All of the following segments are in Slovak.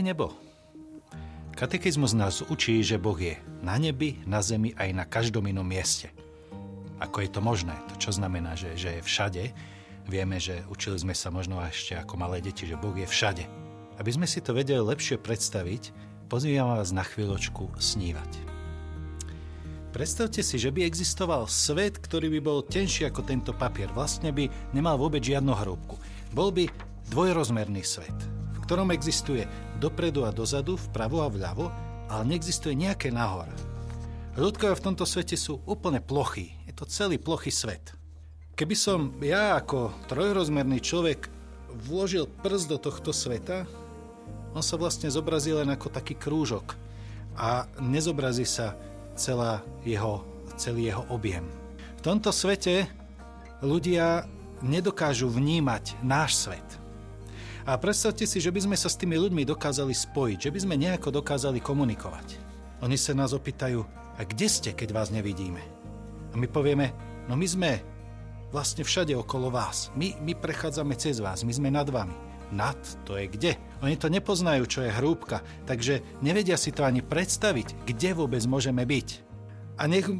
je nebo? Katechizmus nás učí, že Boh je na nebi, na zemi aj na každom inom mieste. Ako je to možné? To čo znamená, že, že je všade? Vieme, že učili sme sa možno ešte ako malé deti, že Boh je všade. Aby sme si to vedeli lepšie predstaviť, pozývam vás na chvíľočku snívať. Predstavte si, že by existoval svet, ktorý by bol tenší ako tento papier. Vlastne by nemal vôbec žiadnu hrúbku. Bol by dvojrozmerný svet, ktorom existuje dopredu a dozadu, vpravo a vľavo, ale neexistuje nejaké nahor. Ľudkovia v tomto svete sú úplne plochí. Je to celý plochý svet. Keby som ja ako trojrozmerný človek vložil prst do tohto sveta, on sa vlastne zobrazí len ako taký krúžok a nezobrazí sa celá jeho, celý jeho objem. V tomto svete ľudia nedokážu vnímať náš svet. A predstavte si, že by sme sa s tými ľuďmi dokázali spojiť, že by sme nejako dokázali komunikovať. Oni sa nás opýtajú, a kde ste, keď vás nevidíme? A my povieme, no my sme vlastne všade okolo vás. My, my prechádzame cez vás, my sme nad vami. Nad to je kde? Oni to nepoznajú, čo je hrúbka, takže nevedia si to ani predstaviť, kde vôbec môžeme byť. A nech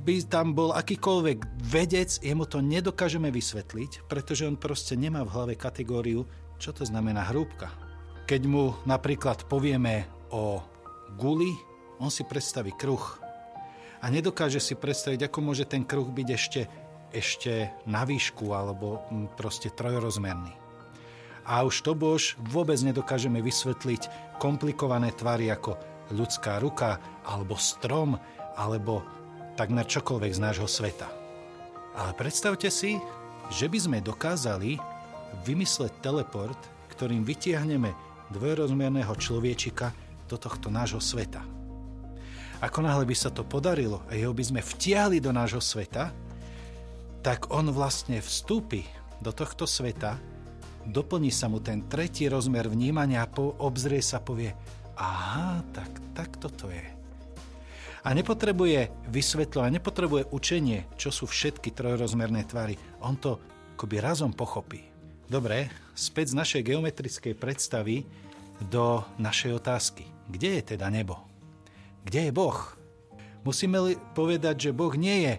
by tam bol akýkoľvek vedec, jemu to nedokážeme vysvetliť, pretože on proste nemá v hlave kategóriu čo to znamená hrúbka? Keď mu napríklad povieme o guli, on si predstaví kruh. A nedokáže si predstaviť, ako môže ten kruh byť ešte, ešte na výšku alebo mm, proste trojrozmerný. A už to bož vôbec nedokážeme vysvetliť komplikované tvary ako ľudská ruka, alebo strom, alebo takmer čokoľvek z nášho sveta. Ale predstavte si, že by sme dokázali vymysleť teleport, ktorým vytiahneme dvojrozmerného človečika do tohto nášho sveta. Ako náhle by sa to podarilo a jeho by sme vtiahli do nášho sveta, tak on vlastne vstúpi do tohto sveta, doplní sa mu ten tretí rozmer vnímania a obzrie sa povie, aha, tak, tak toto je. A nepotrebuje vysvetľovať, nepotrebuje učenie, čo sú všetky trojrozmerné tvary. On to akoby razom pochopí. Dobre, späť z našej geometrickej predstavy do našej otázky. Kde je teda nebo? Kde je Boh? Musíme povedať, že Boh nie je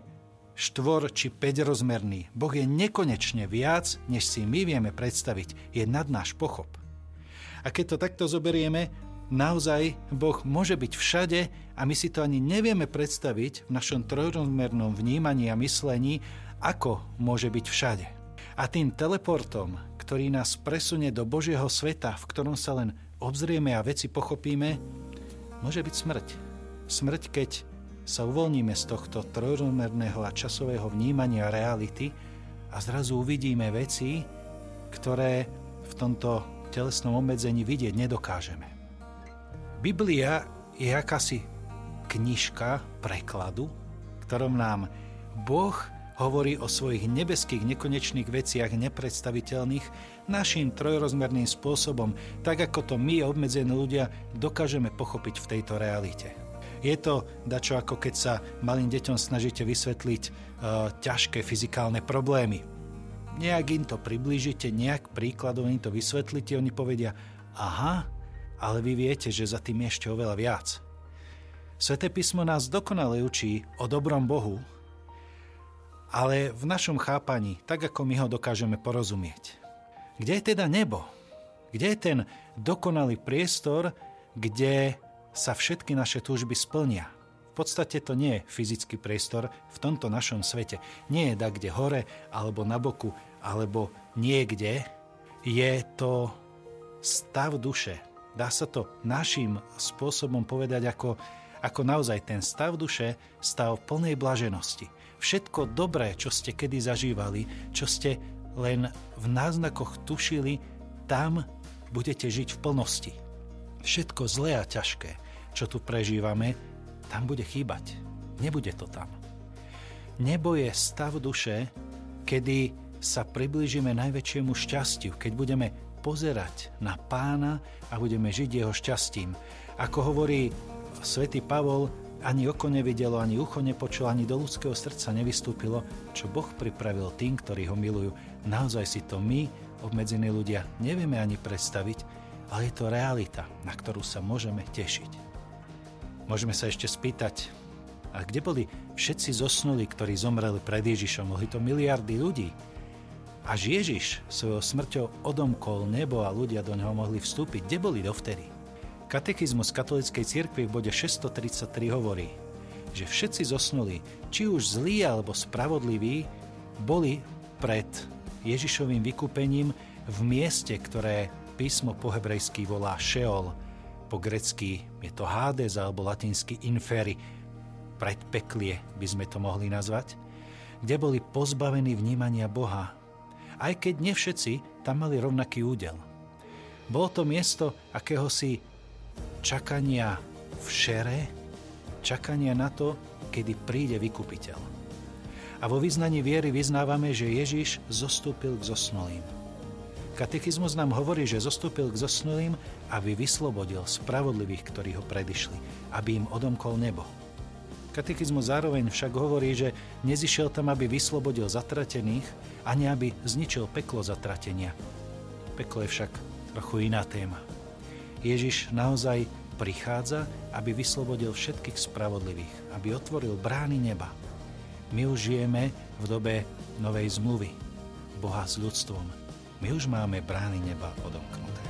štvor či 5 rozmerný. Boh je nekonečne viac, než si my vieme predstaviť. Je nad náš pochop. A keď to takto zoberieme, naozaj Boh môže byť všade a my si to ani nevieme predstaviť v našom trojrozmernom vnímaní a myslení, ako môže byť všade. A tým teleportom, ktorý nás presunie do Božieho sveta, v ktorom sa len obzrieme a veci pochopíme, môže byť smrť. Smrť, keď sa uvoľníme z tohto trojrozmerného a časového vnímania reality a zrazu uvidíme veci, ktoré v tomto telesnom obmedzení vidieť nedokážeme. Biblia je akási knižka prekladu, ktorom nám Boh hovorí o svojich nebeských nekonečných veciach nepredstaviteľných našim trojrozmerným spôsobom, tak ako to my, obmedzení ľudia, dokážeme pochopiť v tejto realite. Je to dačo ako keď sa malým deťom snažíte vysvetliť uh, ťažké fyzikálne problémy. Nejak im to priblížite, nejak príkladom im to vysvetlíte, oni povedia, aha, ale vy viete, že za tým ešte oveľa viac. Sveté písmo nás dokonale učí o dobrom Bohu, ale v našom chápaní, tak ako my ho dokážeme porozumieť. Kde je teda nebo? Kde je ten dokonalý priestor, kde sa všetky naše túžby splnia? V podstate to nie je fyzický priestor v tomto našom svete. Nie je da kde hore, alebo na boku, alebo niekde. Je to stav duše. Dá sa to našim spôsobom povedať ako, ako naozaj ten stav duše, stav plnej blaženosti Všetko dobré, čo ste kedy zažívali, čo ste len v náznakoch tušili, tam budete žiť v plnosti. Všetko zlé a ťažké, čo tu prežívame, tam bude chýbať. Nebude to tam. Nebo je stav duše, kedy sa priblížime najväčšiemu šťastiu, keď budeme pozerať na pána a budeme žiť jeho šťastím. Ako hovorí svätý Pavol, Ani oko nevidelo, ani ucho nepočulo, ani do ľudského srdca nevystúpilo, čo Boh pripravil tým, ktorí ho milujú. Naozaj si to my, obmedzení ľudia, nevieme ani predstaviť, ale je to realita, na ktorú sa môžeme tešiť. Môžeme sa ešte spýtať, a kde boli všetci zosnuli, ktorí zomreli pred Ježišom? Mohli to miliardy ľudí. Až Ježiš svojou smrťou odomkol nebo a ľudia do neho mohli vstúpiť. Kde boli dovtedy? Katechizmus katolíckej cirkvi v bode 633 hovorí, že všetci zosnuli, či už zlí alebo spravodliví, boli pred Ježišovým vykúpením v mieste, ktoré písmo po hebrejsky volá Sheol, po grecky je to Hades alebo latinsky Inferi, predpeklie by sme to mohli nazvať, kde boli pozbavení vnímania Boha, aj keď nie všetci tam mali rovnaký údel. Bolo to miesto akéhosi čakania v šere, čakania na to, kedy príde vykupiteľ. A vo vyznaní viery vyznávame, že Ježiš zostúpil k zosnulým. Katechizmus nám hovorí, že zostúpil k zosnulým, aby vyslobodil spravodlivých, ktorí ho predišli, aby im odomkol nebo. Katechizmus zároveň však hovorí, že nezišiel tam, aby vyslobodil zatratených, ani aby zničil peklo zatratenia. Peklo je však trochu iná téma. Ježiš naozaj prichádza, aby vyslobodil všetkých spravodlivých, aby otvoril brány neba. My už žijeme v dobe novej zmluvy, Boha s ľudstvom. My už máme brány neba odomknuté.